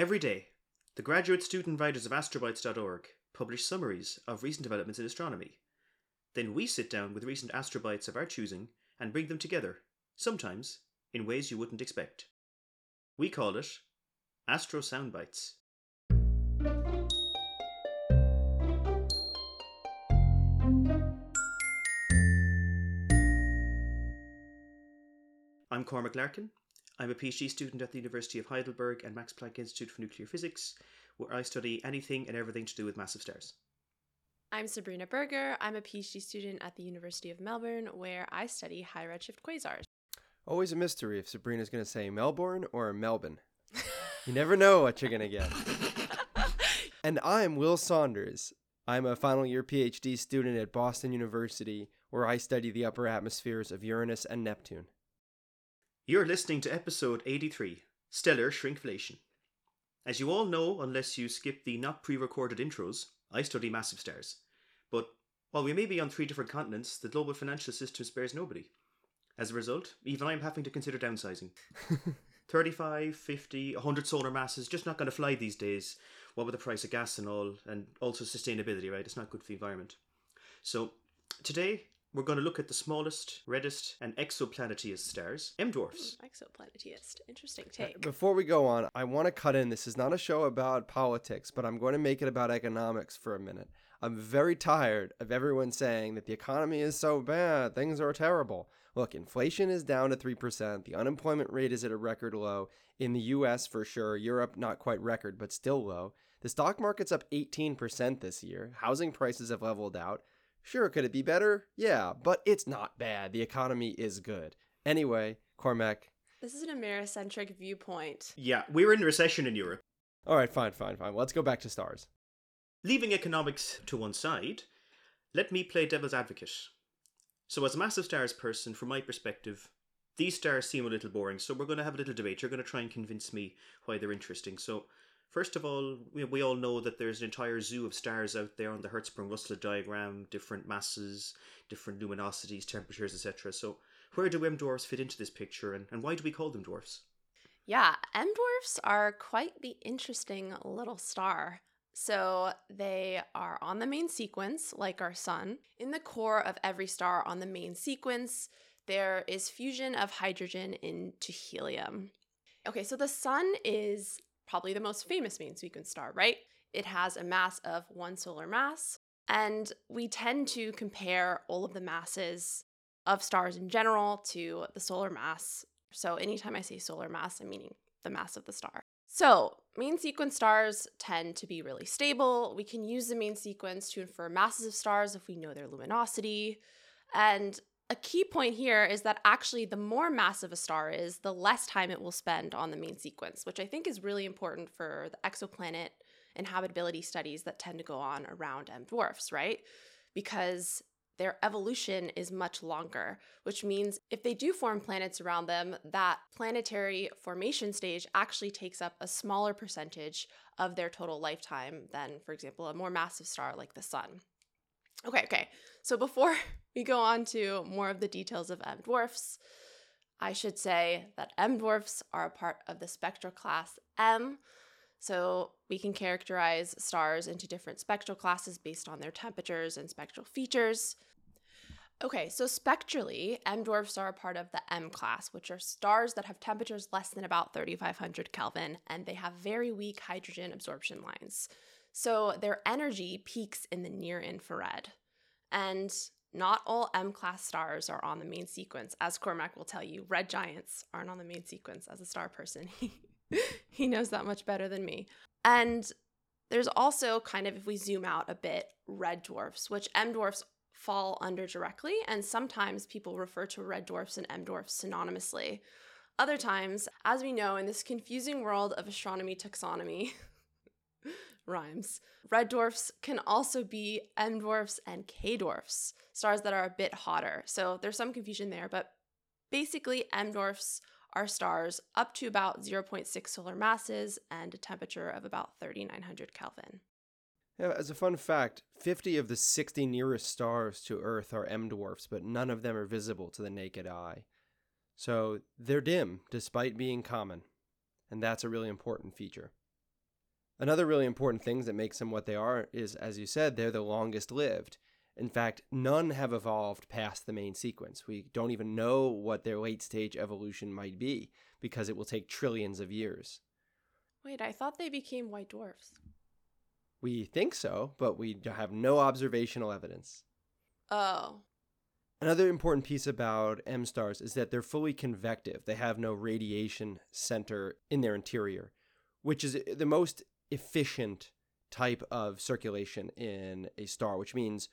Every day, the graduate student writers of astrobites.org publish summaries of recent developments in astronomy. Then we sit down with recent astrobites of our choosing and bring them together, sometimes in ways you wouldn't expect. We call it Astro Soundbites. I'm Cormac Larkin. I'm a PhD student at the University of Heidelberg and Max Planck Institute for Nuclear Physics, where I study anything and everything to do with massive stars. I'm Sabrina Berger. I'm a PhD student at the University of Melbourne, where I study high redshift quasars. Always a mystery if Sabrina's going to say Melbourne or Melbourne. you never know what you're going to get. and I'm Will Saunders. I'm a final year PhD student at Boston University, where I study the upper atmospheres of Uranus and Neptune. You're listening to episode 83 Stellar Shrinkflation. As you all know, unless you skip the not pre recorded intros, I study massive stars. But while we may be on three different continents, the global financial system spares nobody. As a result, even I'm having to consider downsizing. 35, 50, 100 solar masses, just not going to fly these days. What with the price of gas and all, and also sustainability, right? It's not good for the environment. So, today we're going to look at the smallest, reddest, and exoplanetiest stars, M dwarfs. Mm, exoplanetiest. Interesting Uh, take. Before we go on, I want to cut in. This is not a show about politics, but I'm going to make it about economics for a minute. I'm very tired of everyone saying that the economy is so bad, things are terrible. Look, inflation is down to 3%, the unemployment rate is at a record low. In the US, for sure, Europe, not quite record, but still low. The stock market's up 18% this year, housing prices have leveled out. Sure, could it be better? Yeah, but it's not bad. The economy is good. Anyway, Cormac. This is an Americentric viewpoint. Yeah, we're in recession in Europe. All right, fine, fine, fine. Let's go back to stars. Leaving economics to one side, let me play devil's advocate. So, as a massive stars person, from my perspective, these stars seem a little boring, so we're going to have a little debate. You're going to try and convince me why they're interesting. So, first of all, we, we all know that there's an entire zoo of stars out there on the Hertzsprung Russell diagram, different masses, different luminosities, temperatures, etc. So, where do M dwarfs fit into this picture, and, and why do we call them dwarfs? Yeah, M dwarfs are quite the interesting little star. So they are on the main sequence, like our sun. In the core of every star on the main sequence, there is fusion of hydrogen into helium. Okay, so the sun is probably the most famous main sequence star, right? It has a mass of one solar mass, and we tend to compare all of the masses of stars in general to the solar mass. So anytime I say solar mass, I'm meaning the mass of the star. So, main sequence stars tend to be really stable. We can use the main sequence to infer masses of stars if we know their luminosity. And a key point here is that actually, the more massive a star is, the less time it will spend on the main sequence, which I think is really important for the exoplanet and habitability studies that tend to go on around M dwarfs, right? Because their evolution is much longer, which means if they do form planets around them, that planetary formation stage actually takes up a smaller percentage of their total lifetime than, for example, a more massive star like the sun. Okay, okay. So before we go on to more of the details of M dwarfs, I should say that M dwarfs are a part of the spectral class M. So we can characterize stars into different spectral classes based on their temperatures and spectral features. Okay, so spectrally, M dwarfs are a part of the M class, which are stars that have temperatures less than about 3500 Kelvin, and they have very weak hydrogen absorption lines. So their energy peaks in the near infrared. And not all M class stars are on the main sequence. As Cormac will tell you, red giants aren't on the main sequence as a star person. he knows that much better than me. And there's also kind of, if we zoom out a bit, red dwarfs, which M dwarfs fall under directly, and sometimes people refer to red dwarfs and M dwarfs synonymously. Other times, as we know in this confusing world of astronomy taxonomy, rhymes, red dwarfs can also be M dwarfs and K dwarfs, stars that are a bit hotter. So there's some confusion there, but basically, M dwarfs are stars up to about 0.6 solar masses and a temperature of about 3900 Kelvin. Yeah, as a fun fact, 50 of the 60 nearest stars to Earth are M dwarfs, but none of them are visible to the naked eye. So they're dim despite being common. And that's a really important feature. Another really important thing that makes them what they are is, as you said, they're the longest lived. In fact, none have evolved past the main sequence. We don't even know what their late stage evolution might be because it will take trillions of years. Wait, I thought they became white dwarfs. We think so, but we have no observational evidence. Oh. Another important piece about M stars is that they're fully convective. They have no radiation center in their interior, which is the most efficient type of circulation in a star, which means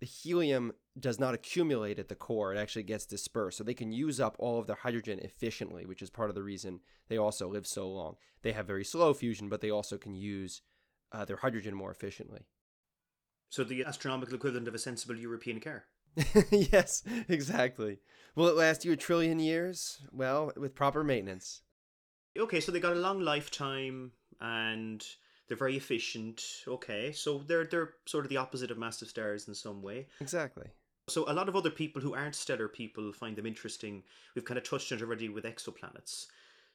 the helium does not accumulate at the core, it actually gets dispersed. So they can use up all of their hydrogen efficiently, which is part of the reason they also live so long. They have very slow fusion, but they also can use uh, their hydrogen more efficiently. So the astronomical equivalent of a sensible European car. yes, exactly. Will it last you a trillion years? Well, with proper maintenance. Okay, so they got a long lifetime and they're very efficient. Okay, so they're they're sort of the opposite of massive stars in some way. Exactly. So a lot of other people who aren't stellar people find them interesting. We've kind of touched on it already with exoplanets.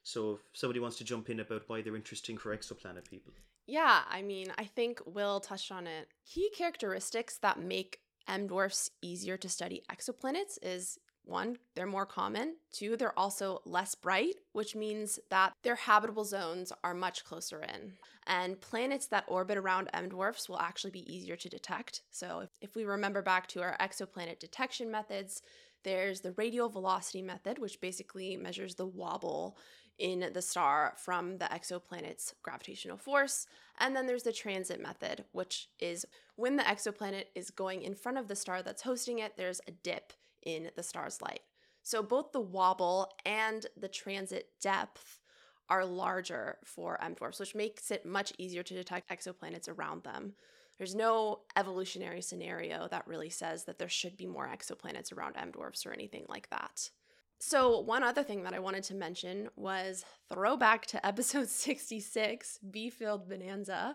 So if somebody wants to jump in about why they're interesting for exoplanet people. Yeah, I mean, I think Will touched on it. Key characteristics that make M dwarfs easier to study exoplanets is one, they're more common. Two, they're also less bright, which means that their habitable zones are much closer in. And planets that orbit around M dwarfs will actually be easier to detect. So, if, we remember back to our exoplanet detection methods, there's the radial velocity method, which basically measures the wobble in the star from the exoplanet's gravitational force. And then there's the transit method, which is when the exoplanet is going in front of the star that's hosting it, there's a dip in the star's light. So both the wobble and the transit depth are larger for M dwarfs, which makes it much easier to detect exoplanets around them. There's no evolutionary scenario that really says that there should be more exoplanets around M dwarfs or anything like that. So, one other thing that I wanted to mention was throwback to episode 66, B Field Bonanza.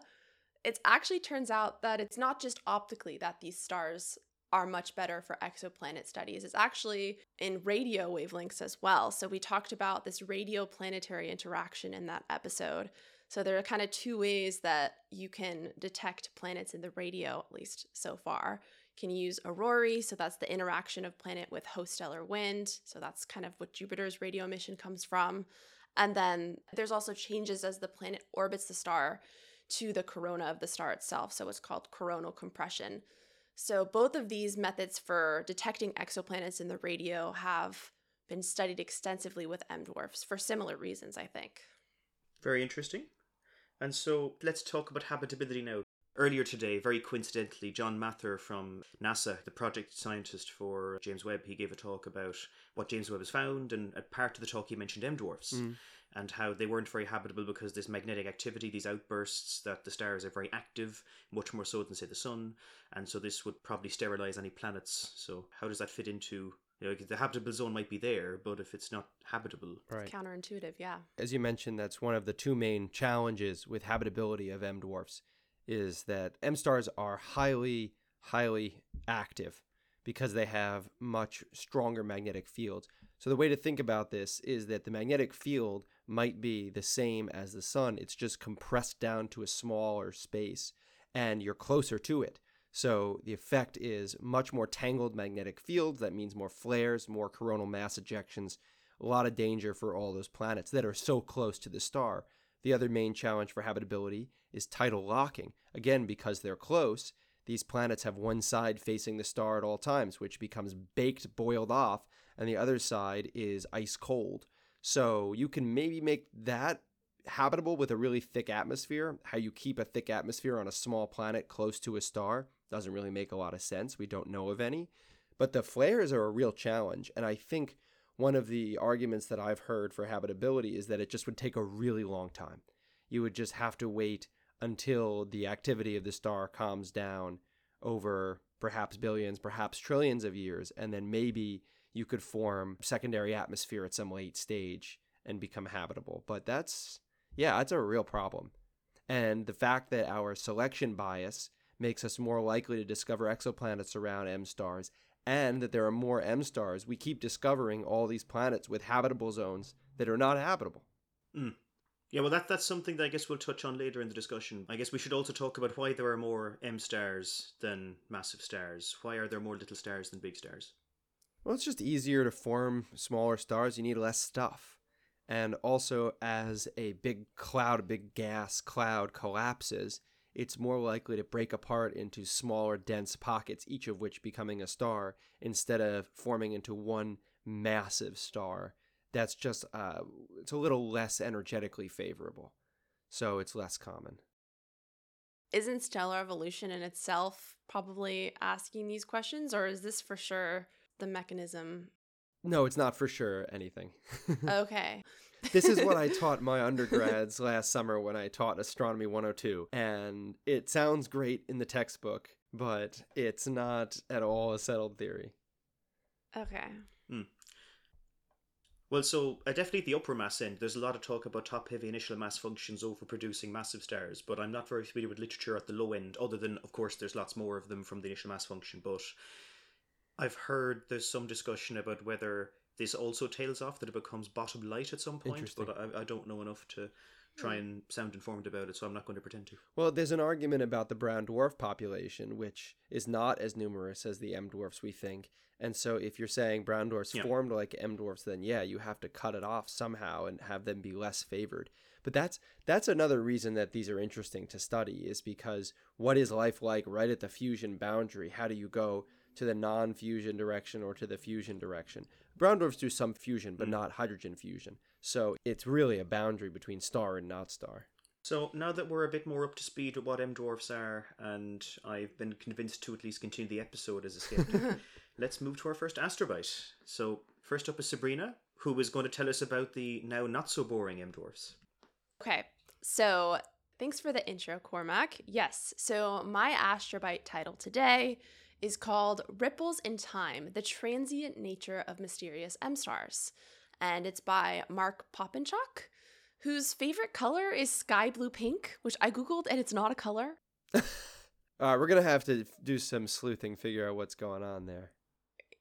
It actually turns out that it's not just optically that these stars are much better for exoplanet studies. It's actually in radio wavelengths as well. So, we talked about this radio planetary interaction in that episode. So, there are kind of two ways that you can detect planets in the radio, at least so far You can use aurorae, so that's the interaction of planet with host stellar wind. So that's kind of what Jupiter's radio emission comes from. And then there's also changes as the planet orbits the star to the corona of the star itself. So it's called coronal compression. So both of these methods for detecting exoplanets in the radio have been studied extensively with M dwarfs for similar reasons, I think. Very interesting. And so let's talk about habitability now. Earlier today, very coincidentally, John Mather from NASA, the project scientist for James Webb, he gave a talk about what James Webb has found, and a part of the talk he mentioned M dwarfs. Mm. And how they weren't very habitable because this magnetic activity, these outbursts, that the stars are very active, much more so than, say, the sun. And so this would probably sterilize any planets. So, how does that fit into you know, the habitable zone might be there, but if it's not habitable, right. counterintuitive, yeah. As you mentioned, that's one of the two main challenges with habitability of M dwarfs is that M stars are highly, highly active because they have much stronger magnetic fields. So the way to think about this is that the magnetic field might be the same as the sun. It's just compressed down to a smaller space and you're closer to it. So the effect is much more tangled magnetic fields. That means more flares, more coronal mass ejections, a lot of danger for all those planets that are so close to the star. The other main challenge for habitability is tidal locking. Again, because they're close, these planets have one side facing the star at all times, which becomes baked, boiled off, and the other side is ice cold. So you can maybe make that habitable with a really thick atmosphere. How you keep a thick atmosphere on a small planet close to a star doesn't really make a lot of sense. We don't know of any. But the flares are a real challenge, and I think one of the arguments that I've heard for habitability is that it just would take a really long time. You would just have to wait until the activity of the star calms down over perhaps billions, perhaps trillions of years, and then maybe you could form secondary atmosphere at some late stage and become habitable. But that's, yeah, that's a real problem. And the fact that our selection bias makes us more likely to discover exoplanets around M stars and that there are more M stars, we keep discovering all these planets with habitable zones that are not habitable. Mm. Yeah, well, that that's something that I guess we'll touch on later in the discussion. I guess we should also talk about why there are more M stars than massive stars. Why are there more little stars than big stars? Well, it's just easier to form smaller stars. You need less stuff. And also, as a big cloud, a big gas cloud collapses, it's more likely to break apart into smaller, dense pockets, each of which becoming a star, instead of forming into one massive star. That's just, uh, it's a little less energetically favorable. So it's less common. Isn't stellar evolution in itself probably asking these questions, or is this for sure the mechanism? No, it's not for sure anything. Okay. this is what I taught my undergrads last summer when I taught Astronomy 102. And it sounds great in the textbook, but it's not at all a settled theory. Okay. Well, so uh, definitely at the upper mass end, there's a lot of talk about top heavy initial mass functions overproducing massive stars, but I'm not very familiar with literature at the low end, other than, of course, there's lots more of them from the initial mass function. But I've heard there's some discussion about whether this also tails off, that it becomes bottom light at some point, but I, I don't know enough to try hmm. and sound informed about it, so I'm not going to pretend to. Well, there's an argument about the brown dwarf population, which is not as numerous as the M dwarfs we think. And so, if you're saying brown dwarfs Yeah. formed like M dwarfs, then yeah, you have to cut it off somehow and have them be less favored. But that's that's another reason that these are interesting to study is because what is life like right at the fusion boundary? How do you go to the non-fusion direction or to the fusion direction? Brown dwarfs do some fusion, but Mm. not hydrogen fusion. So it's really a boundary between star and not star. So now that we're a bit more up to speed with what M dwarfs are, and I've been convinced to at least continue the episode as a skeptic, let's move to our first astrobite. So first up is Sabrina, who is going to tell us about the now not so boring M dwarfs. Okay, so thanks for the intro, Cormac. Yes, so my astrobite title today is called Ripples in Time The Transient Nature of Mysterious M Stars. And it's by Mark Popinchuk, whose favorite color is sky blue pink, which I Googled and it's not a color. All right, we're gonna have to do some sleuthing, figure out what's going on there.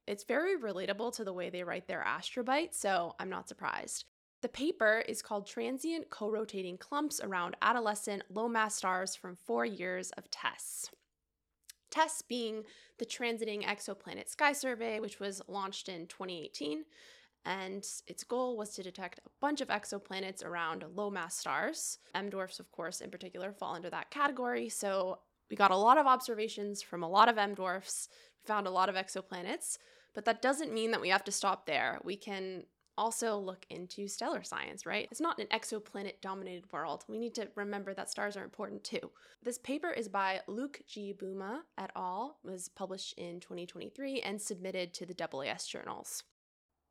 It's very relatable to the way they write their astrobite, so I'm not surprised. The paper is called Transient Co rotating Clumps Around Adolescent Low Mass Stars from Four Years of TESS. TESS being the Transiting Exoplanet Sky Survey, which was launched in 2018. And its goal was to detect a bunch of exoplanets around low mass stars. M dwarfs, of course, in particular, fall into that category. So we got a lot of observations from a lot of M dwarfs. We found a lot of exoplanets. But that doesn't mean that we have to stop there. We can also look into stellar science, right? It's not an exoplanet dominated world. We need to remember that stars are important too. This paper is by Luke G. Bouma et al., was published in 2023 and submitted to the AAS journals.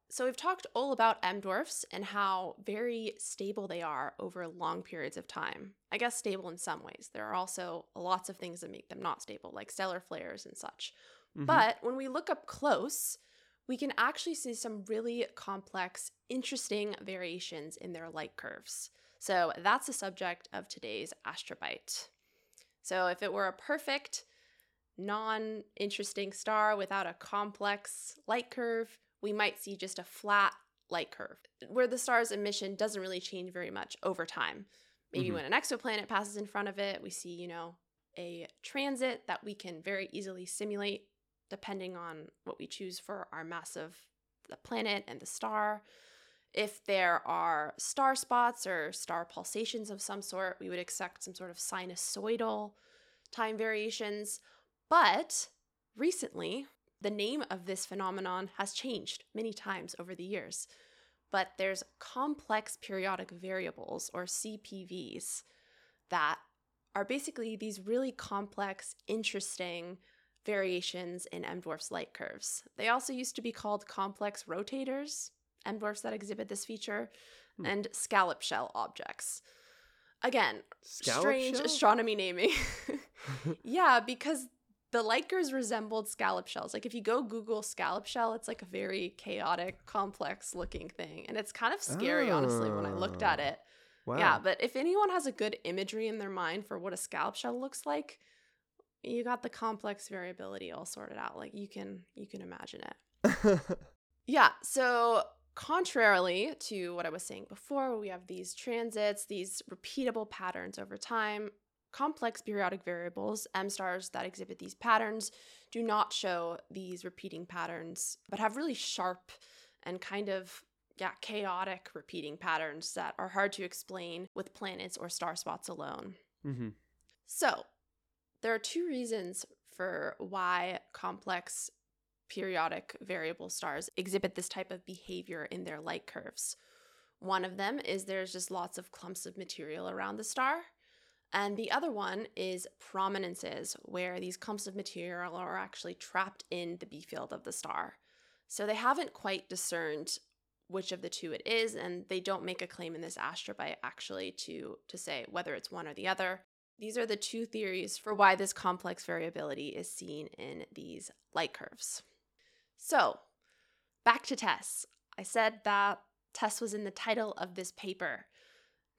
So we've talked all about M dwarfs and how very stable they are over long periods of time. I guess stable in some ways. There are also lots of things that make them not stable, like stellar flares and such. Mhm. But when we look up close, we can actually see some really complex, interesting variations in their light curves. So that's the subject of today's astrobite. So if it were a perfect, non interesting star without a complex light curve, we might see just a flat light curve where the star's emission doesn't really change very much over time. Maybe Mhm. when an exoplanet passes in front of it, we see, you know, a transit that we can very easily simulate depending on what we choose for our mass of the planet and the star. If there are star spots or star pulsations of some sort, we would expect some sort of sinusoidal time variations. But recently, the name of this phenomenon has changed many times over the years. But there's complex periodic variables, or CPVs, that are basically these really complex, interesting variations in M dwarf's light curves. They also used to be called complex rotators, M dwarfs that exhibit this feature, Hmm. and scallop shell objects. Again, Scallop strange shell? astronomy naming. yeah, because the light curves resembled scallop shells. Like if you go Google scallop shell, it's like a very chaotic, complex looking thing. And it's kind of scary, honestly, when I looked at Oh. it. wow. Yeah, but if anyone has a good imagery in their mind for what a scallop shell looks like, you got the complex variability all sorted out. Like you can you can imagine it. Yeah, so contrarily to what I was saying before, we have these transits, these repeatable patterns over time. Complex periodic variables, M stars that exhibit these patterns, do not show these repeating patterns, but have really sharp and kind of yeah, chaotic repeating patterns that are hard to explain with planets or star spots alone. Mm-hmm. So, there are two reasons for why complex periodic variable stars exhibit this type of behavior in their light curves. One of them is there's just lots of clumps of material around the star. And the other one is prominences, where these clumps of material are actually trapped in the B field of the star. So they haven't quite discerned which of the two it is, and they don't make a claim in this astrobite actually to, to say whether it's one or the other. These are the two theories for why this complex variability is seen in these light curves. So, back to TESS. I said that TESS was in the title of this paper.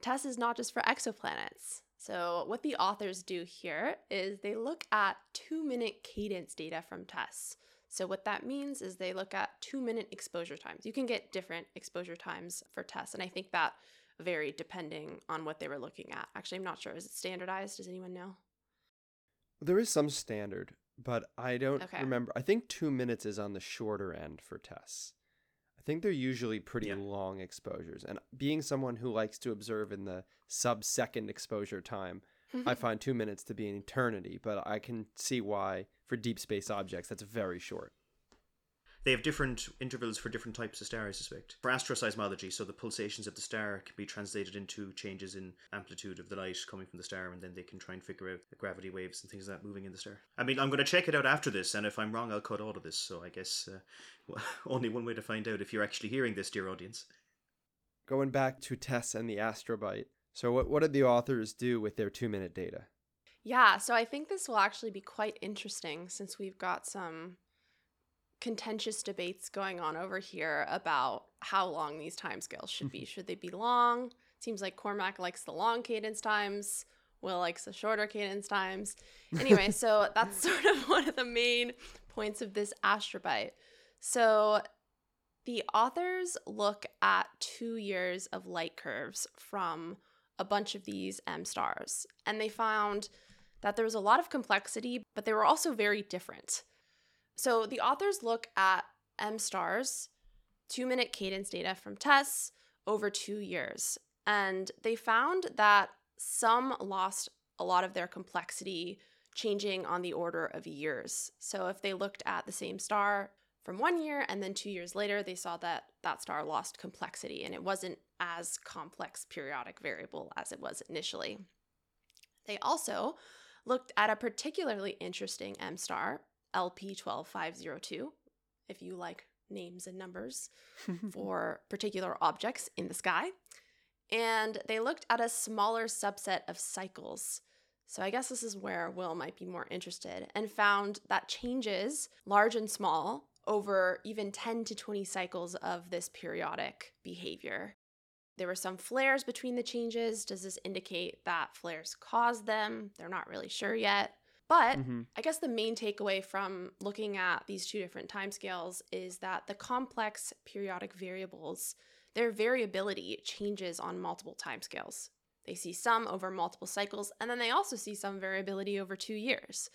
TESS is not just for exoplanets. So, what the authors do here is they look at two minute cadence data from TESS. So, what that means is they look at two minute exposure times. You can get different exposure times for TESS, and I think that varied depending on what they were looking at. Actually, I'm not sure. Is it standardized? Does anyone know? There is some standard, but I don't Okay. remember. I think two minutes is on the shorter end for TESS. I think they're usually pretty Yeah. long exposures. And being someone who likes to observe in the sub second exposure time, I mm-hmm. find two minutes to be an eternity, but I can see why for deep space objects that's very short. They have different intervals for different types of stars, I suspect. For astroseismology, so the pulsations of the star can be translated into changes in amplitude of the light coming from the star, and then they can try and figure out the gravity waves and things like that moving in the star. I mean, I'm going to check it out after this, and if I'm wrong, I'll cut all of this. So I guess uh, only one way to find out if you're actually hearing this, dear audience. Going back to TESS and the astrobite. So what what did the authors do with their two minute data? Yeah, so I think this will actually be quite interesting since we've got some contentious debates going on over here about how long these timescales should be. Mm-hmm. should they be long? Seems like Cormac likes the long cadence times. Will likes the shorter cadence times. Anyway, so that's sort of one of the main points of this astrobite. So the authors look at two years of light curves from a bunch of these M stars, and they found that there was a lot of complexity, but they were also very different. So the authors look at M stars, two minute cadence data from TESS over two years, and they found that some lost a lot of their complexity changing on the order of years. So if they looked at the same star from one year and then two years later, they saw that that star lost complexity and it wasn't as complex periodic variable as it was initially. They also looked at a particularly interesting M star, LP12502, if you like names and numbers for particular objects in the sky. And they looked at a smaller subset of cycles. So I guess this is where Will might be more interested and found that changes, large and small, over even 10 to 20 cycles of this periodic behavior. There were some flares between the changes. Does this indicate that flares caused them? They're not really sure yet. But Mhm. I guess the main takeaway from looking at these two different timescales is that the complex periodic variables, their variability changes on multiple timescales. They see some over multiple cycles, and then they also see some variability over two years.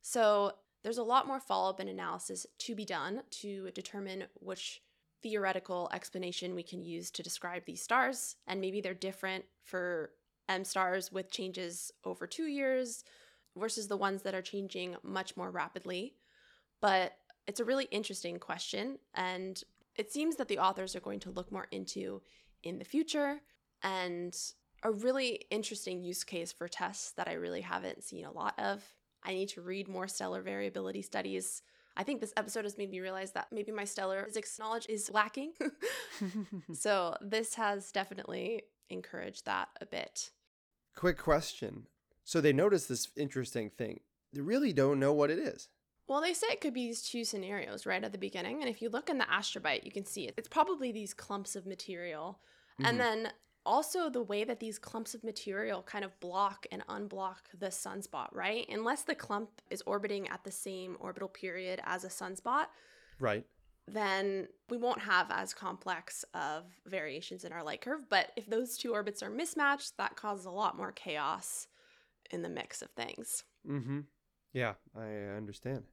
So there's a lot more follow up and analysis to be done to determine which theoretical explanation we can use to describe these stars. And maybe they're different for M stars with changes over two years versus the ones that are changing much more rapidly. But it's a really interesting question. And it seems that the authors are going to look more into in the future. And a really interesting use case for TESS that I really haven't seen a lot of. I need to read more stellar variability studies. I think this episode has made me realize that maybe my stellar physics knowledge is lacking. so, this has definitely encouraged that a bit. Quick question. So they notice this interesting thing. They really don't know what it is. Well, they say it could be these two scenarios right at the beginning. And if you look in the astrobite, you can see it. It's probably these clumps of material. Mhm. And then also the way that these clumps of material kind of block and unblock the sunspot, right? Unless the clump is orbiting at the same orbital period as a sunspot, Right. then we won't have as complex of variations in our light curve. But if those two orbits are mismatched, that causes a lot more chaos in the mix of things. Mm-hmm. Yeah, I understand.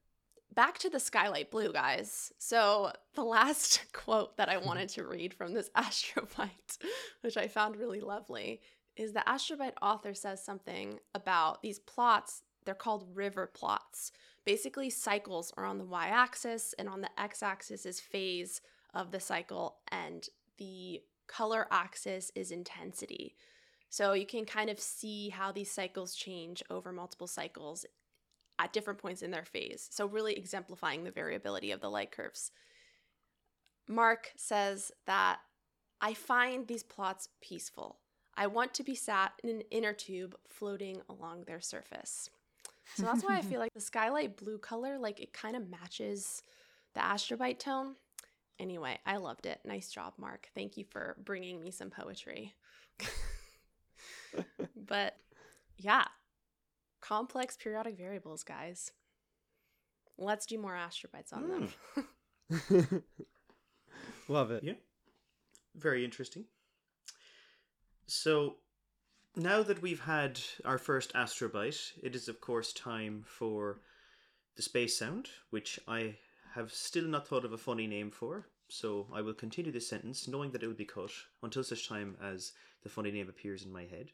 Back to the skylight blue, guys. So, the last quote that I wanted to read from this astrobite, which I found really lovely, is the astrobite author says something about these plots. They're called river plots. Basically, cycles are on the y axis, and on the x axis is phase of the cycle, and the color axis is intensity. So you can kind of see how these cycles change over multiple cycles at different points in their phase. So, really exemplifying the variability of the light curves. Mark says that I find these plots peaceful. I want to be sat in an inner tube floating along their surface. So that's why I feel like the skylight blue color, like it kind of matches the astrobite tone. Anyway, I loved it. Nice job, Mark. Thank you for bringing me some poetry. but yeah, complex periodic variables, guys. Let's do more astrobites on them. Mm. Love it. Yeah. Very interesting. So, now that we've had our first astrobite, it is of course time for the space sound, which I have still not thought of a funny name for. So I will continue this sentence, knowing that it will be cut until such time as the funny name appears in my head.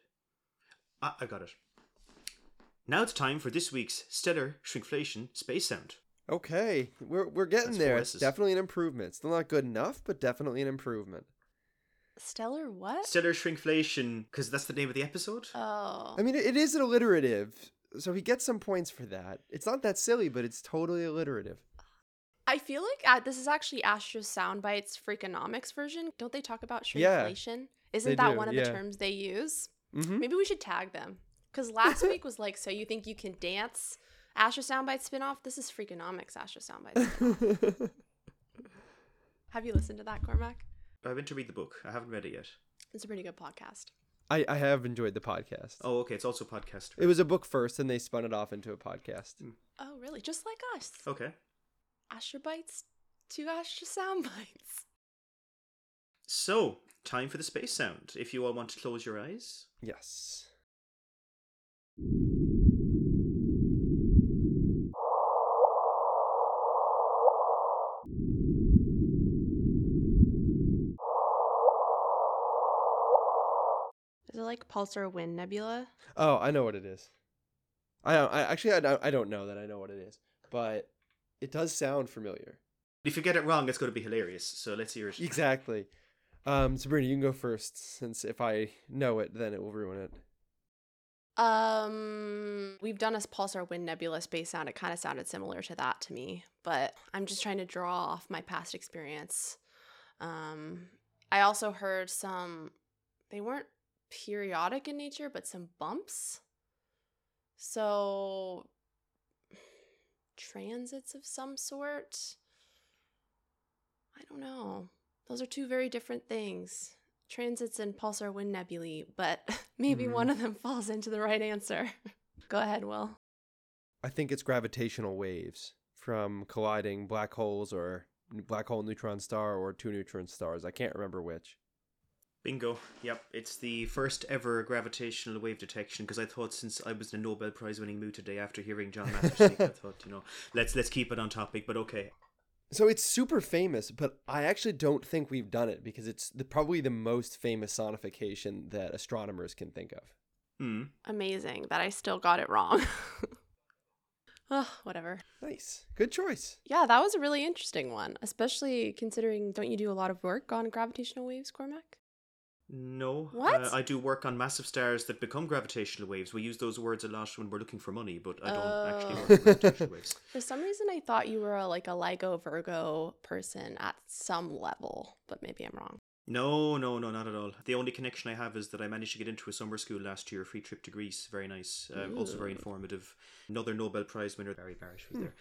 Ah, I got it. Now it's time for this week's stellar shrinkflation space sound. Okay, we're we're getting That's there. four It's definitely an improvement. Still not good enough, but definitely an improvement. Stellar what? Stellar shrinkflation, because that's the name of the episode. Oh. I mean, it it is an alliterative, so he gets some points for that. It's not that silly, but it's totally alliterative. I feel like uh, this is actually Astro Soundbites Freakonomics version. Don't they talk about shrinkflation? Yeah, shrinkflation? Isn't that do, one of yeah. the terms they use? Mm-hmm. Maybe we should tag them. Because last week was like, so you think you can dance Astro Soundbites spinoff? This is Freakonomics Astro Soundbites. spinoff. Have you listened to that, Cormac? I went to read the book. I haven't read it yet. It's a pretty good podcast. I I have enjoyed the podcast. Oh, okay. It's also a podcast. It was a book first, and they spun it off into a podcast. Oh, really? Just like us. Okay. Astrobites to Astro Soundbites. So, time for the space sound. If you all want to close your eyes. Yes. Is it like Pulsar Wind Nebula? Oh, I know what it is. I I actually I don't, I don't know that I know what it is, but it does sound familiar. If you get it wrong, it's going to be hilarious. So let's hear it. Exactly. Um, Sabrina, you can go first, since if I know it, then it will ruin it. Um, we've done a Pulsar Wind Nebula space sound. It kind of sounded similar to that to me, but I'm just trying to draw off my past experience. Um, I also heard some, they weren't periodic in nature, but some bumps. So, transits of some sort. I don't know. Those are two very different things. Transits and pulsar wind nebulae, but maybe Mhm. one of them falls into the right answer. Go ahead, Will. I think it's gravitational waves from colliding black holes or black hole neutron star or two neutron stars. I can't remember which. Bingo. Yep. It's the first ever gravitational wave detection because I thought since I was in a Nobel Prize winning mood today after hearing John Mather speak, I thought, you know, let's let's keep it on topic, but okay. So it's super famous, but I actually don't think we've done it because it's the, probably the most famous sonification that astronomers can think of. Hmm. Amazing that I still got it wrong. oh, whatever. Nice. Good choice. Yeah, that was a really interesting one, especially considering don't you do a lot of work on gravitational waves, Cormac? No. What? Uh, I do work on massive stars that become gravitational waves. We use those words a lot when we're looking for money, but I don't actually Oh. work on gravitational waves. For some reason, I thought you were a, like a LIGO Virgo person at some level, but maybe I'm wrong. No, no, no, not at all. The only connection I have is that I managed to get into a summer school last year, free trip to Greece. Very nice. Um, also very informative. Another Nobel Prize winner, Barry Barish, was Hmm. there.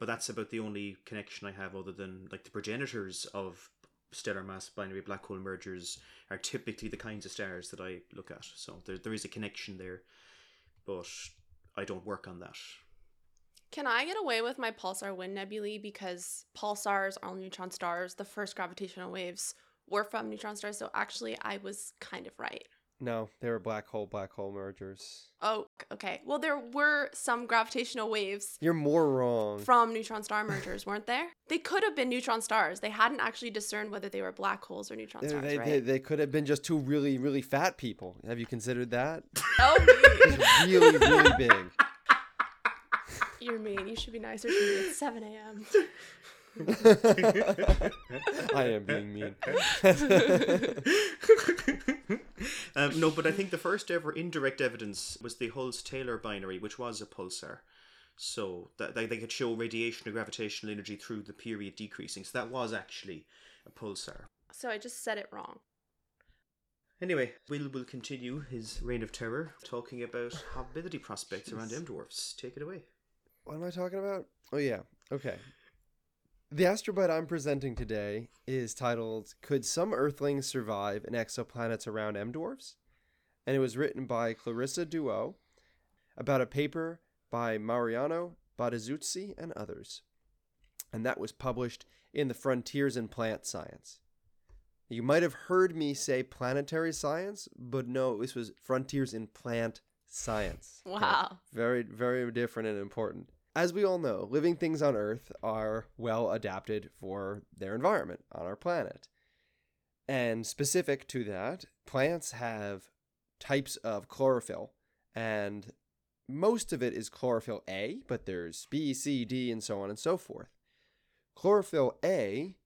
But that's about the only connection I have other than like the progenitors of stellar mass binary black hole mergers are typically the kinds of stars that I look at. So there, there is a connection there, but I don't work on that. Can I get away with my pulsar wind nebulae because pulsars are neutron stars? The first gravitational waves were from neutron stars, so actually I was kind of right. No, they were black hole black hole mergers. Oh, okay. Well, there were some gravitational waves You're more wrong. from neutron star mergers, weren't there? They could have been neutron stars. They hadn't actually discerned whether they were black holes or neutron they, stars, they, right? they, they could have been just two really really fat people. Have you considered that? oh, really really big. You're mean. You should be nicer to me at 7 a.m. I am being mean. um, no, but I think the first ever indirect evidence was the Hulse-Taylor binary, which was a pulsar. So that they, they could show radiation or gravitational energy through the period decreasing. So that was actually a pulsar. So I just said it wrong. Anyway, Will will continue his reign of terror, talking about habitability prospects around M dwarfs. Take it away. What am I talking about? Oh yeah. Okay. The astrobite I'm presenting today is titled "Could Some Earthlings Survive in Exoplanets Around M Dwarfs?" and it was written by Clarissa Do Ó about a paper by Mariano Battistuzzi and others, and that was published in the Frontiers in Plant Science. You might have heard me say planetary science, but no, this was Frontiers in Plant Science. Wow. Very, very different and important. As we all know, living things on Earth are well adapted for their environment on our planet. And specific to that, plants have types of chlorophyll, and most of it is chlorophyll A, but there's B, C, D, and so on and so forth. Chlorophyll A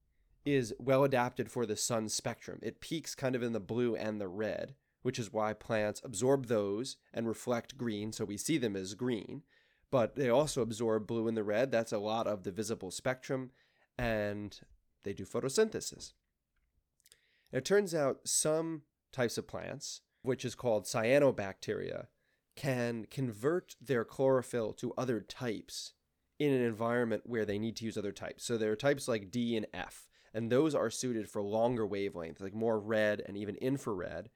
is well adapted for the sun spectrum. It peaks kind of in the blue and the red, which is why plants absorb those and reflect green, so we see them as green. But they also absorb blue and the red. That's a lot of the visible spectrum, and they do photosynthesis. It turns out some types of plants, which is called cyanobacteria, can convert their chlorophyll to other types in an environment where they need to use other types. So there are types like D and F, and those are suited for longer wavelengths, like more red and even infrared.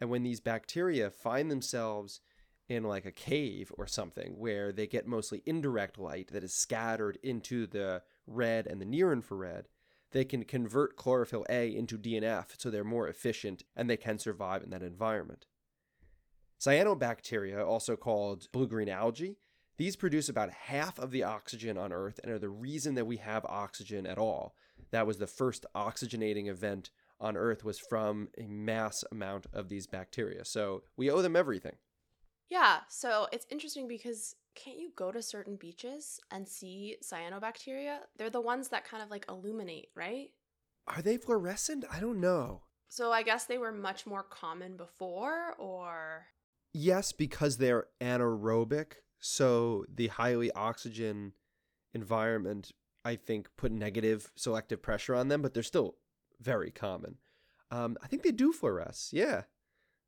And when these bacteria find themselves in like a cave or something where they get mostly indirect light that is scattered into the red and the near infrared, they can convert chlorophyll A into D and F so they're more efficient and they can survive in that environment. Cyanobacteria, also called blue green algae, these produce about half of the oxygen on Earth and are the reason that we have oxygen at all. That was the first oxygenating event on Earth was from a mass amount of these bacteria. So we owe them everything. Yeah, so it's interesting because can't you go to certain beaches and see cyanobacteria? They're the ones that kind of like illuminate, right? Are they fluorescent? I don't know. So I guess they were much more common before, or Yes, because they're anaerobic. So the highly oxygen environment, I think, put negative selective pressure on them, but they're still very common. Um, I think they do fluoresce. Yeah.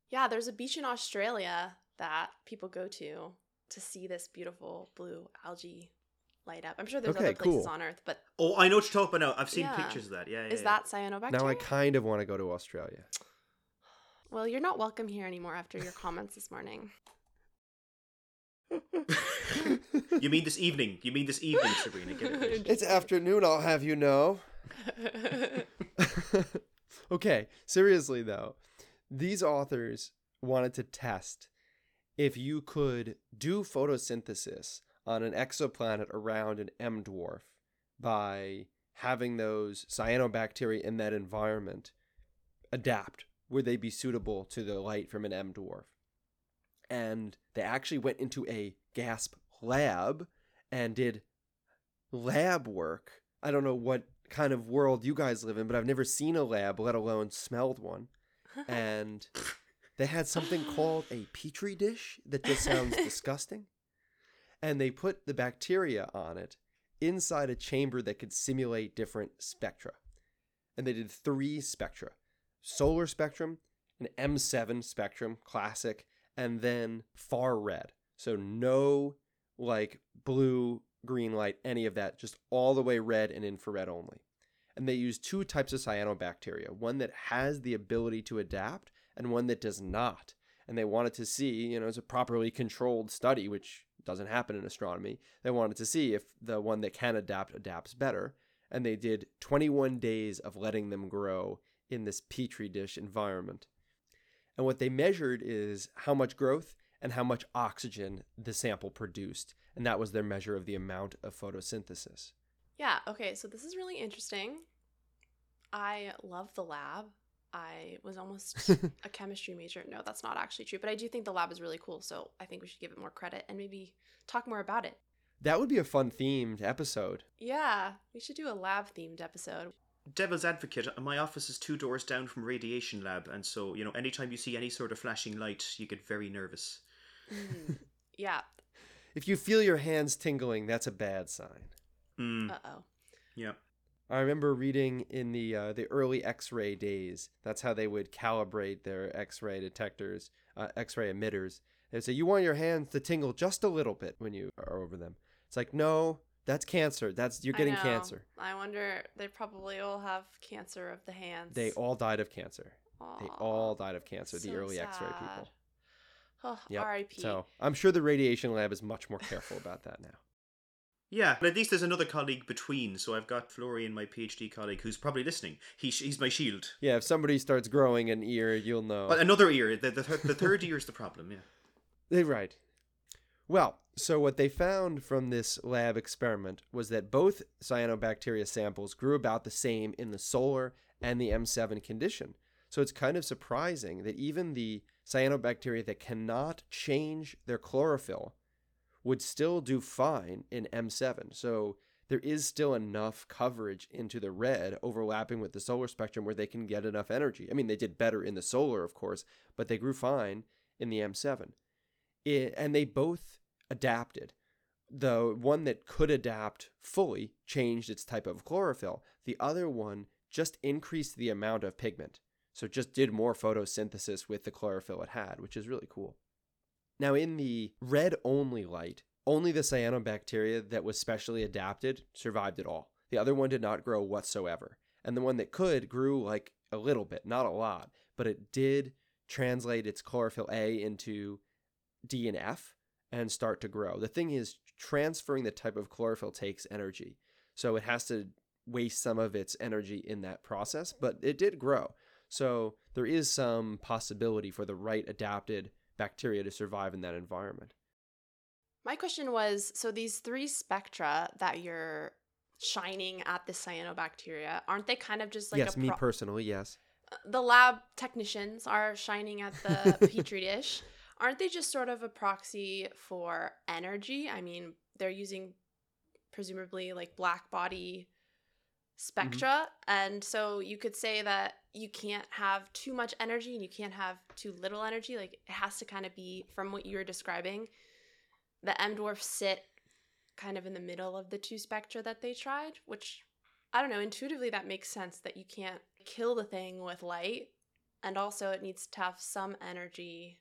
yeah, there's a beach in Australia that people go to to see this beautiful blue algae light up. I'm sure there's Okay, other places cool. on Earth, but Oh, I know what you're talking about. I've seen Yeah. pictures of that. Yeah, yeah. is yeah. that cyanobacteria? Now I kind of want to go to Australia. well, you're not welcome here anymore after your comments this morning. you mean this evening? You mean this evening, Sabrina? Get it. It's afternoon, I'll have you know. okay, seriously though, these authors wanted to test if you could do photosynthesis on an exoplanet around an M dwarf by having those cyanobacteria in that environment adapt. Would they be suitable to the light from an M dwarf? And they actually went into a gasp lab and did lab work. I don't know what kind of world you guys live in, but I've never seen a lab, let alone smelled one. And they had something called a petri dish that just sounds disgusting. And they put the bacteria on it inside a chamber that could simulate different spectra. And they did three spectra solar spectrum, an M7 spectrum, classic, and then far red. So no like blue, green light, any of that, just all the way red and infrared only. And they use two types of cyanobacteria one that has the ability to adapt and one that does not. And they wanted to see, you know, it's a properly controlled study, which doesn't happen in astronomy. They wanted to see if the one that can adapt adapts better. And they did 21 days of letting them grow in this petri dish environment. And what they measured is how much growth and how much oxygen the sample produced. And that was their measure of the amount of photosynthesis. Yeah, okay, so this is really interesting. I love the lab. I was almost a chemistry major. No, that's not actually true, but I do think the lab is really cool, so I think we should give it more credit and maybe talk more about it. That would be a fun themed episode. Yeah, we should do a lab themed episode. Devil's advocate, my office is two doors down from radiation lab, and so, you know, anytime you see any sort of flashing light, you get very nervous. Mm, yeah. If you feel your hands tingling, that's a bad sign. Mm, Uh oh. yeah. I remember reading in the uh, the early X-ray days. That's how they would calibrate their X-ray detectors, uh, X-ray emitters. They'd say you want your hands to tingle just a little bit when you are over them. It's like no, that's cancer. That's you're getting know. cancer. I wonder, they probably all have cancer of the hands. They all died of cancer. They all died of cancer. the so early X-ray people. Oh, Yep. R.I.P. So I'm sure the radiation lab is much more careful about that now. Yeah, but at least there's another colleague between. So I've got Florian, my PhD colleague, who's probably listening. He, he's my shield. Yeah, if somebody starts growing an ear, you'll know. Well, another ear. The, the, thir- the third ear is the problem, yeah. They eh, right. Well, so what they found from this lab experiment was that both cyanobacteria samples grew about the same in the solar and the M7 condition. So it's kind of surprising that even the cyanobacteria that cannot change their chlorophyll would still do fine in M7. So there is still enough coverage into the red overlapping with the solar spectrum where they can get enough energy. I mean, they did better in the solar, of course, but they grew fine in the M7 it, and they both adapted. The one that could adapt fully changed its type of chlorophyll. The other one just increased the amount of pigment. So just did more photosynthesis with the chlorophyll it had, which is really cool. Now, in the red only light, only the cyanobacteria that was specially adapted survived at all. The other one did not grow whatsoever. And the one that could grew like a little bit, not a lot, but it did translate its chlorophyll A into D and F and start to grow. The thing is, transferring the type of chlorophyll takes energy. So it has to waste some of its energy in that process, but it did grow. So there is some possibility for the right adapted bacteria to survive in that environment. My question was so these three spectra that you're shining at the cyanobacteria, aren't they kind of just like yes, me personally, yes. Uh, the lab technicians are shining at the petri dish. Aren't they just sort of a proxy for energy? I mean, they're using presumably like black body mm-hmm. spectra. And so you could say that you can't have too much energy and you can't have too little energy. Like it has to kind of be, from what you were describing, the M dwarfs sit kind of in the middle of the two spectra that they tried, which I don't know, intuitively that makes sense that you can't kill the thing with light. And also, it needs to have some energy.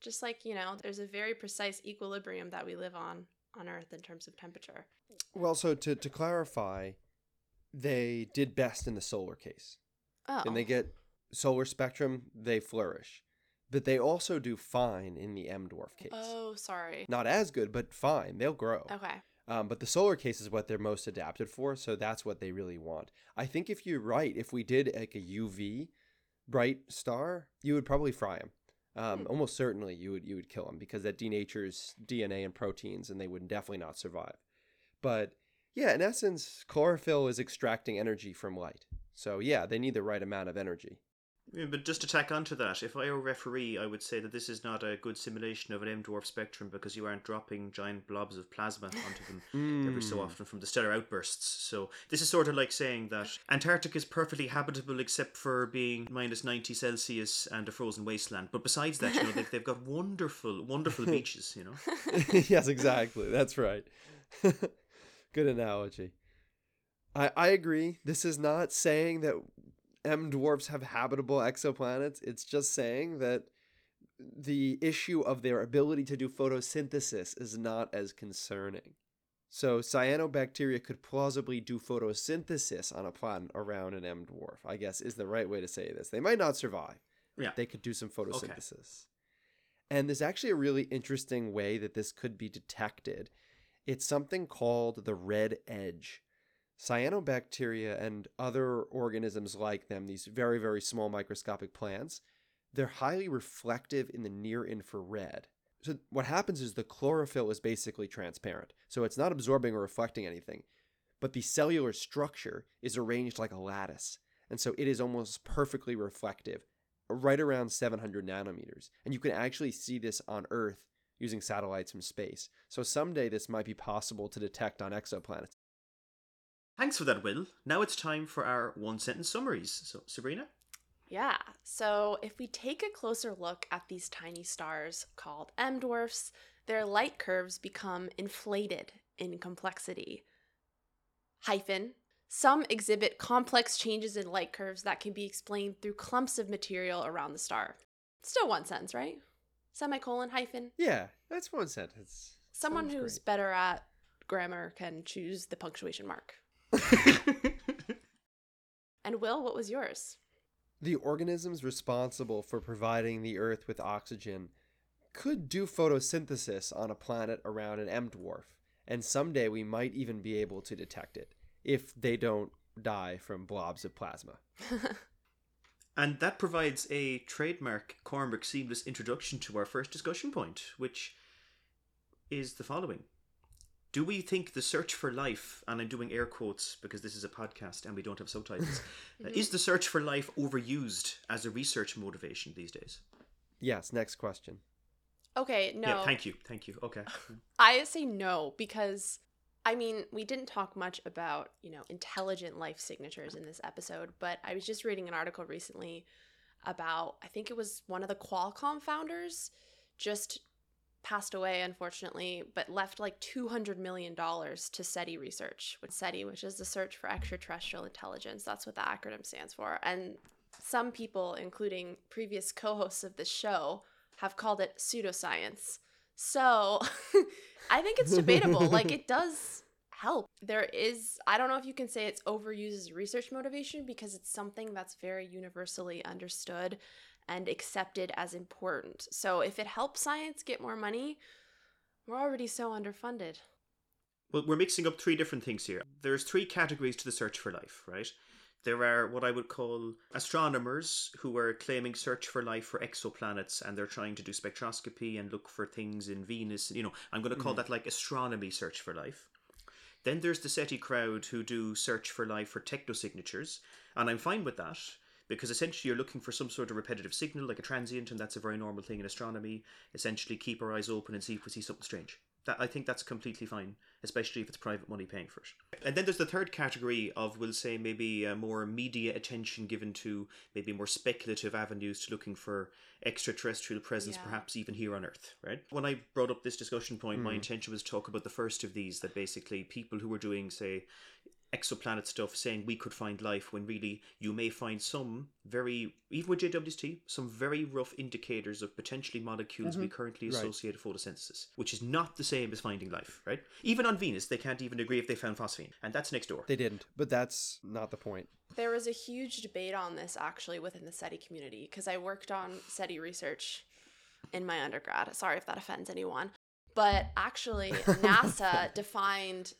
Just like, you know, there's a very precise equilibrium that we live on on Earth in terms of temperature. Well, so to, to clarify, they did best in the solar case. Oh. And they get solar spectrum, they flourish. But they also do fine in the M dwarf case. Oh, sorry. Not as good, but fine. They'll grow. Okay. Um, but the solar case is what they're most adapted for, so that's what they really want. I think if you're right, if we did like a UV bright star, you would probably fry them. Um, Hmm. Almost certainly, you would you would kill them because that denatures DNA and proteins, and they would definitely not survive. But yeah, in essence, chlorophyll is extracting energy from light. So yeah, they need the right amount of energy. Yeah, But just to tack onto that, if I were a referee, I would say that this is not a good simulation of an M dwarf spectrum because you aren't dropping giant blobs of plasma onto them every so Mm. often from the stellar outbursts. So this is sort of like saying that Antarctica is perfectly habitable except for being minus 90 Celsius and a frozen wasteland. But besides that, you know, they've, they've got wonderful, wonderful beaches, you know. yes, exactly. That's right. Good analogy. I I agree. This is not saying that M dwarfs have habitable exoplanets. It's just saying that the issue of their ability to do photosynthesis is not as concerning. So cyanobacteria could plausibly do photosynthesis on a planet around an M dwarf, I guess is the right way to say this. They might not survive. Yeah. They could do some photosynthesis. And there's actually a really interesting way that this could be detected. It's something called the red edge. Cyanobacteria and other organisms like them, these very, very small microscopic plants, they're highly reflective in the near infrared. So, what happens is the chlorophyll is basically transparent. So, it's not absorbing or reflecting anything, but the cellular structure is arranged like a lattice. And so, it is almost perfectly reflective, right around 700 nanometers. And you can actually see this on Earth using satellites from space. So, someday this might be possible to detect on exoplanets. Thanks for that, Will. Now it's time for our one sentence summaries. So, Sabrina? Yeah. So if we take a closer look at these tiny stars called M dwarfs, their light curves become inflated in complexity. Hyphen. Some exhibit complex changes in light curves that can be explained through clumps of material around the star. Still one sentence, right? Semicolon, hyphen. Yeah, that's one sentence. Someone Sounds who's great. better at grammar can choose the punctuation mark. And Will, what was yours? The organisms responsible for providing the Earth with oxygen could do photosynthesis on a planet around an M dwarf, and someday we might even be able to detect it if they don't die from blobs of plasma. and that provides a trademark Cormac seamless introduction to our first discussion point, which is the following. Do we think the search for life, and I'm doing air quotes because this is a podcast and we don't have subtitles, uh, is the search for life overused as a research motivation these days? Yes, next question. Okay, no. Yeah, thank you, thank you. Okay. I say no because I mean, we didn't talk much about, you know, intelligent life signatures in this episode, but I was just reading an article recently about I think it was one of the Qualcomm founders just passed away unfortunately, but left like 200 million dollars to SETI research. With SETI, which is the search for extraterrestrial intelligence. That's what the acronym stands for. And some people, including previous co-hosts of this show, have called it pseudoscience. So I think it's debatable. like it does help. There is I don't know if you can say it's overused as research motivation because it's something that's very universally understood and accepted as important. So if it helps science get more money, we're already so underfunded. Well, we're mixing up three different things here. There's three categories to the search for life, right? There are what I would call astronomers who are claiming search for life for exoplanets and they're trying to do spectroscopy and look for things in Venus. You know, I'm going to call Mhm. that like astronomy search for life. Then there's the SETI crowd who do search for life for technosignatures, and I'm fine with that because essentially you're looking for some sort of repetitive signal like a transient, and that's a very normal thing in astronomy. Essentially, keep our eyes open and see if we see something strange. That I think that's completely fine, especially if it's private money paying for it. And then there's the third category of, we'll say, maybe uh, more media attention given to maybe more speculative avenues to looking for extraterrestrial presence, Yeah. perhaps even here on Earth, right? When I brought up this discussion point, my Mm. intention was to talk about the first of these that basically people who were doing, say, exoplanet stuff saying we could find life when really you may find some very even with JWST some very rough indicators of potentially molecules we mm-hmm. currently Right. associate with photosynthesis which is not the same as finding life right even on Venus they can't even agree if they found phosphine and that's next door They didn't, but that's not the point. There was a huge debate on this actually within the SETI community because I worked on SETI research in my undergrad. Sorry if that offends anyone. But actually, NASA defined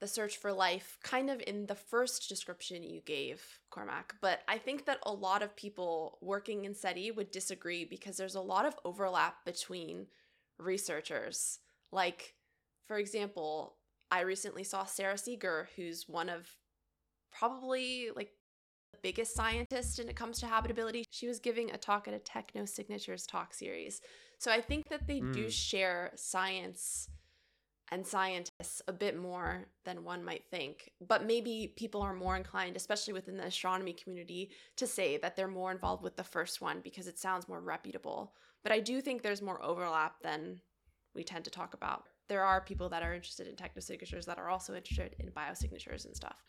the search for life kind of in the first description you gave, Cormac. But I think that a lot of people working in SETI would disagree because there's a lot of overlap between researchers. Like, for example, I recently saw Sara Seager, who's one of probably like the biggest scientist when it comes to habitability. She was giving a talk at a Techno Signatures talk series. So I think that they do Mm. share science and scientists a bit more than one might think. But maybe people are more inclined, especially within the astronomy community, to say that they're more involved with the first one because it sounds more reputable. But I do think there's more overlap than we tend to talk about. There are people that are interested in technosignatures that are also interested in biosignatures and stuff.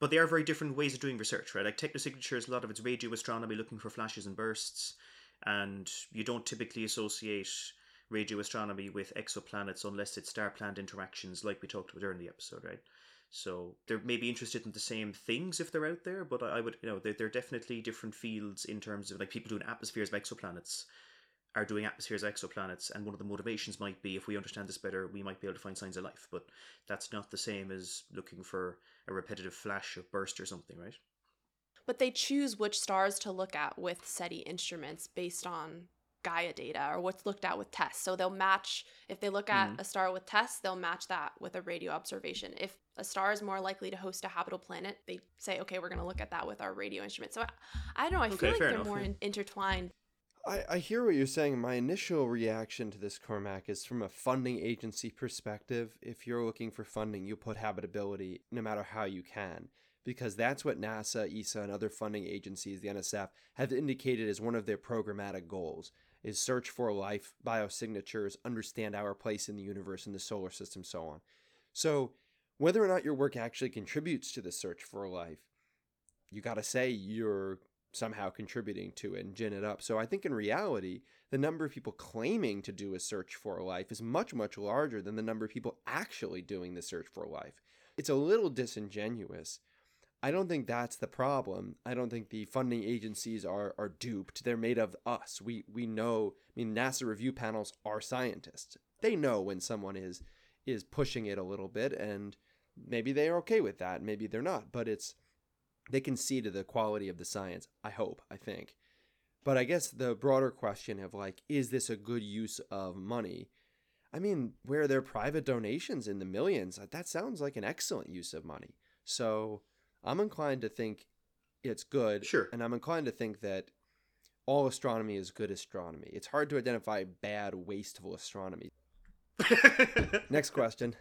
but they are very different ways of doing research, right? Like technosignatures, a lot of it's radio astronomy, looking for flashes and bursts, and you don't typically associate radio astronomy with exoplanets unless it's star-planet interactions, like we talked about the episode, right? So they're maybe interested in the same things if they're out there, but I I would, you know, they're, they're definitely different fields in terms of like people doing atmospheres of exoplanets are doing atmospheres of exoplanets, and one of the motivations might be if we understand this better, we might be able to find signs of life. But that's not the same as looking for a repetitive flash of burst or something, right? But they choose which stars to look at with SETI instruments based on Gaia data or what's looked at with TESS. So they'll match, if they look at Mhm. a star with TESS, they'll match that with a radio observation. If a star is more likely to host a habitable planet, they say, okay, we're going to look at that with our radio instrument. So I, I don't know, I Okay, feel like they're enough, more in- intertwined. I, I hear what you're saying. My initial reaction to this, Cormac, is from a funding agency perspective. If you're looking for funding, you put habitability no matter how you can, because that's what NASA, ESA, and other funding agencies, the NSF, have indicated as one of their programmatic goals is search for life, biosignatures, understand our place in the universe and the solar system, so on. So, whether or not your work actually contributes to the search for life, you got to say you're somehow contributing to it and gin it up. So I think in reality, the number of people claiming to do a search for life is much, much larger than the number of people actually doing the search for life. It's a little disingenuous. I don't think that's the problem. I don't think the funding agencies are are duped. They're made of us. We we know. I mean, NASA review panels are scientists. They know when someone is is pushing it a little bit, and maybe they are okay with that. Maybe they're not. But it's they can see to the quality of the science. I hope. I think. But I guess the broader question of like, is this a good use of money? I mean, where there are private donations in the millions, that sounds like an excellent use of money. So I'm inclined to think it's good. Sure. And I'm inclined to think that all astronomy is good astronomy. It's hard to identify bad, wasteful astronomy. Next question.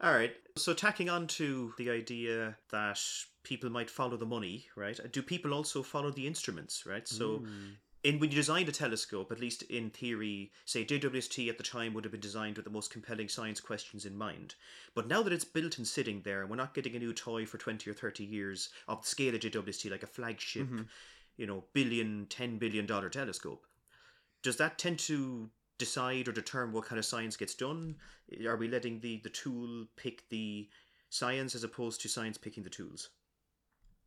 All right. So tacking on to the idea that people might follow the money, right? Do people also follow the instruments, right? So Mm. In when you designed a telescope, at least in theory, say JWST at the time would have been designed with the most compelling science questions in mind. But now that it's built and sitting there, and we're not getting a new toy for 20 or 30 years of the scale of JWST, like a flagship, Mhm. you know, billion, 10 billion dollar telescope, does that tend to decide or determine what kind of science gets done? Are we letting the, the tool pick the science as opposed to science picking the tools?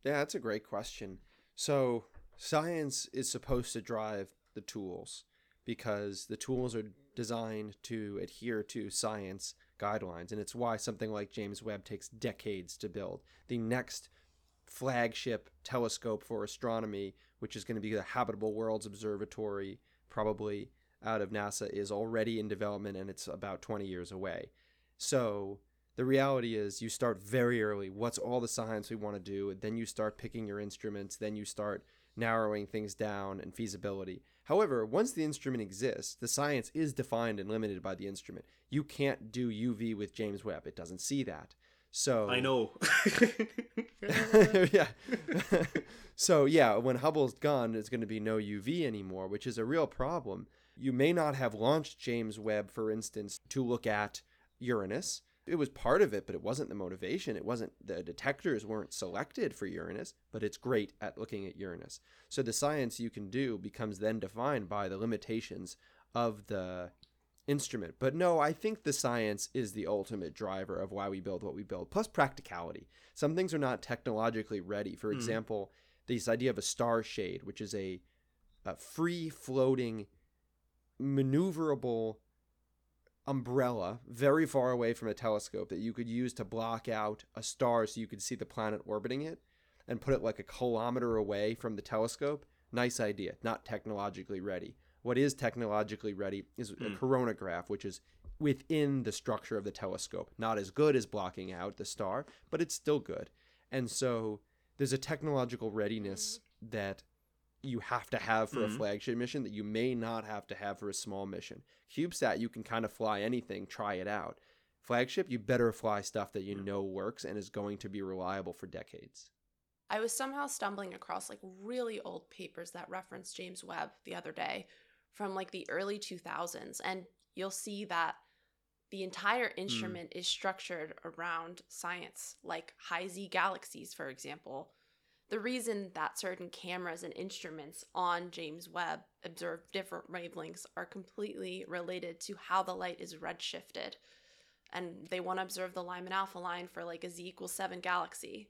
Yeah, that's a great question. So, science is supposed to drive the tools because the tools are designed to adhere to science guidelines. And it's why something like James Webb takes decades to build. The next flagship telescope for astronomy, which is going to be the Habitable Worlds Observatory, probably out of NASA, is already in development and it's about 20 years away. So, the reality is you start very early what's all the science we want to do then you start picking your instruments then you start narrowing things down and feasibility however once the instrument exists the science is defined and limited by the instrument you can't do uv with james webb it doesn't see that so I know. yeah. so yeah, when Hubble's gone, there's going to be no UV anymore, which is a real problem. You may not have launched James Webb, for instance, to look at Uranus. It was part of it, but it wasn't the motivation. It wasn't the detectors weren't selected for Uranus, but it's great at looking at Uranus. So the science you can do becomes then defined by the limitations of the instrument. But no, I think the science is the ultimate driver of why we build what we build, plus practicality. Some things are not technologically ready. For Hmm. example, this idea of a star shade, which is a, a free floating, maneuverable umbrella very far away from a telescope that you could use to block out a star so you could see the planet orbiting it and put it like a kilometer away from the telescope. Nice idea, not technologically ready. What is technologically ready is a Hmm. coronagraph, which is within the structure of the telescope. Not as good as blocking out the star, but it's still good. And so there's a technological readiness that you have to have for a Mhm. flagship mission that you may not have to have for a small mission. CubeSat, you can kind of fly anything, try it out. Flagship, you better fly stuff that you Yeah. know works and is going to be reliable for decades. I was somehow stumbling across like really old papers that reference James Webb the other day from like the early 2000s and you'll see that the entire instrument is structured around science like high Z galaxies for example. The reason that certain cameras and instruments on James Webb observe different wavelengths are completely related to how the light is redshifted. And they want to observe the Lyman alpha line for like a Z equals 7 galaxy.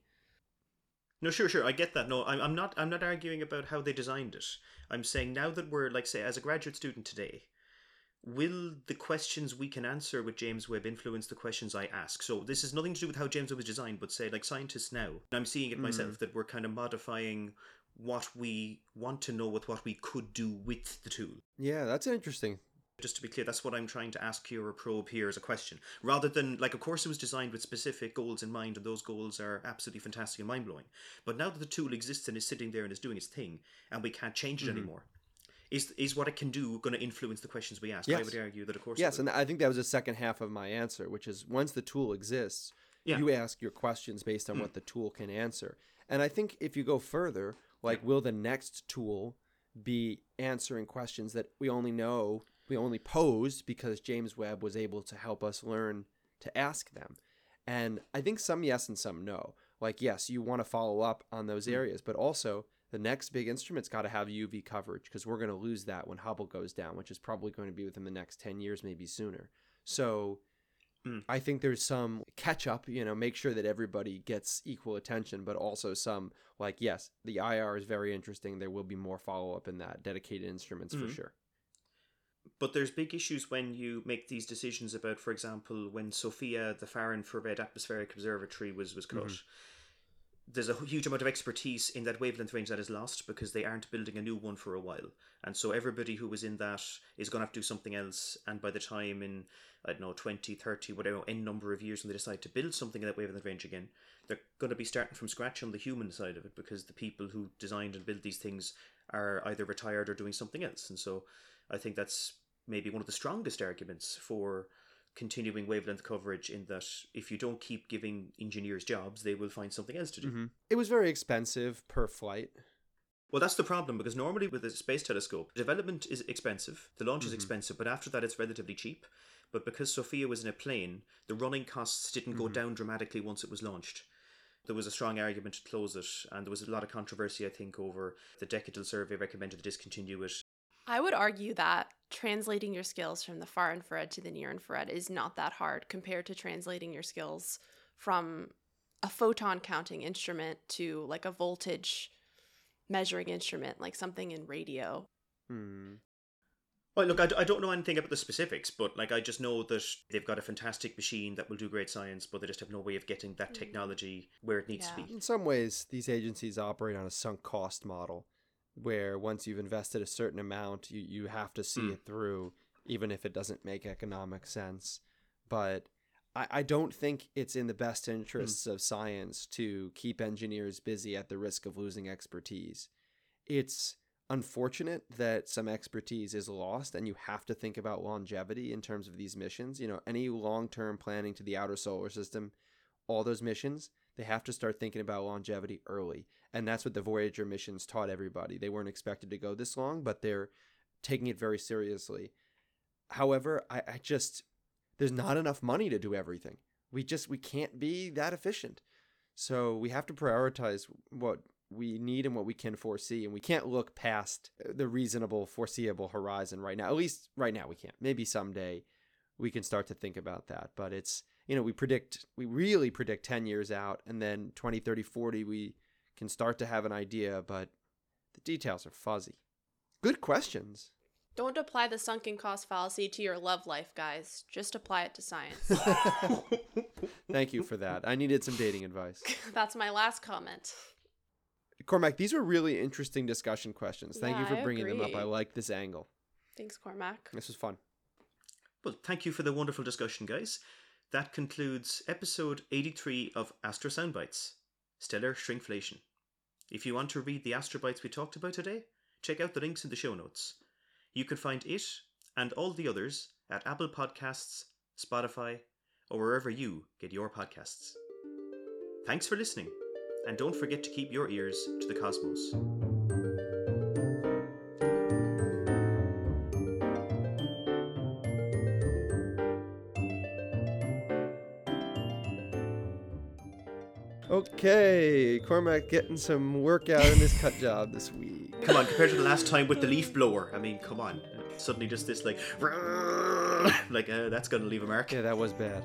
No, sure, sure. I get that. No, I'm, I'm not. I'm not arguing about how they designed it. I'm saying now that we're like, say, as a graduate student today, will the questions we can answer with James Webb influence the questions I ask? So this is nothing to do with how James Webb was designed, but say like scientists now. I'm seeing it myself that we're kind of modifying what we want to know with what we could do with the tool. Yeah, that's interesting. Just to be clear, that's what I'm trying to ask you or probe here as a question. Rather than, like, of course, it was designed with specific goals in mind, and those goals are absolutely fantastic and mind blowing. But now that the tool exists and is sitting there and is doing its thing, and we can't change it Mhm. anymore, is is what it can do going to influence the questions we ask? I would argue that, of course. Yes, and I think that was the second half of my answer, which is once the tool exists, Yeah. you ask your questions based on Mm. what the tool can answer. And I think if you go further, like, will the next tool be answering questions that we only know, we only posed because James Webb was able to help us learn to ask them? And I think some yes and some no. Like, yes, you want to follow up on those Mm. areas, but also the next big instrument's got to have UV coverage because we're going to lose that when Hubble goes down, which is probably going to be within the next 10 years, maybe sooner. So Mm. I think there's some catch up, you know, make sure that everybody gets equal attention, but also some, like, yes, the IR is very interesting. There will be more follow up in that, dedicated instruments for Mhm. sure. But there's big issues when you make these decisions about, for example, when SOFIA, the Far Infrared Atmospheric Observatory, was was cut. Mhm. There's a huge amount of expertise in that wavelength range that is lost because they aren't building a new one for a while, and so everybody who was in that is going to have to do something else. And by the time in I don't know 20, 30, whatever n number of years when they decide to build something in that wavelength range again, they're going to be starting from scratch on the human side of it because the people who designed and built these things are either retired or doing something else, and so I think that's maybe one of the strongest arguments for continuing wavelength coverage in that if you don't keep giving engineers jobs, they will find something else to do. hmm It was very expensive per flight. Well, that's the problem because normally with a space telescope, development is expensive, the launch is Mhm. expensive, but after that it's relatively cheap. But because SOFIA was in a plane, the running costs didn't go Mhm. down dramatically once it was launched. There was a strong argument to close it, and there was a lot of controversy, I think, over the decadal survey recommended to discontinue it. I would argue that translating your skills from the far infrared to the near infrared is not that hard compared to translating your skills from a photon counting instrument to like a voltage measuring instrument, like something in radio. Hmm. Well, look, I, d- I don't know anything about the specifics, but like I just know that they've got a fantastic machine that will do great science, but they just have no way of getting that Mm. technology where it needs to be. In some ways, these agencies operate on a sunk cost model where once you've invested a certain amount, you, you have to see Mm. it through, even if it doesn't make economic sense. But I, I don't think it's in the best interests of science to keep engineers busy at the risk of losing expertise. It's unfortunate that some expertise is lost and you have to think about longevity in terms of these missions. You know, any long term planning to the outer solar system, all those missions, they have to start thinking about longevity early. And that's what the Voyager missions taught everybody. They weren't expected to go this long, but they're taking it very seriously. However, I, I just, there's not enough money to do everything. We just, we can't be that efficient. So we have to prioritize what we need and what we can foresee. And we can't look past the reasonable, foreseeable horizon right now. At least right now we can't. Maybe someday we can start to think about that. But it's, you know, we predict, we really predict 10 years out. And then 20, 30, 40, we can start to have an idea, but the details are fuzzy. Good questions. Don't apply the sunken cost fallacy to your love life, guys. Just apply it to science. Thank you for that. I needed some dating advice. That's my last comment. Cormac, these were really interesting discussion questions. Thank you for I bringing them up. I like this angle. Thanks, Cormac. This was fun. Well, thank you for the wonderful discussion, guys. That concludes episode 83 of Astro Soundbites Stellar Shrinkflation. If you want to read the astrobites we talked about today, check out the links in the show notes. You can find it and all the others at Apple Podcasts, Spotify, or wherever you get your podcasts. Thanks for listening, and don't forget to keep your ears to the cosmos. Okay, Cormac getting some workout in his cut job this week. Come on, compared to the last time with the leaf blower, I mean, come on. Suddenly just this like, like uh, that's gonna leave a mark. Yeah, that was bad.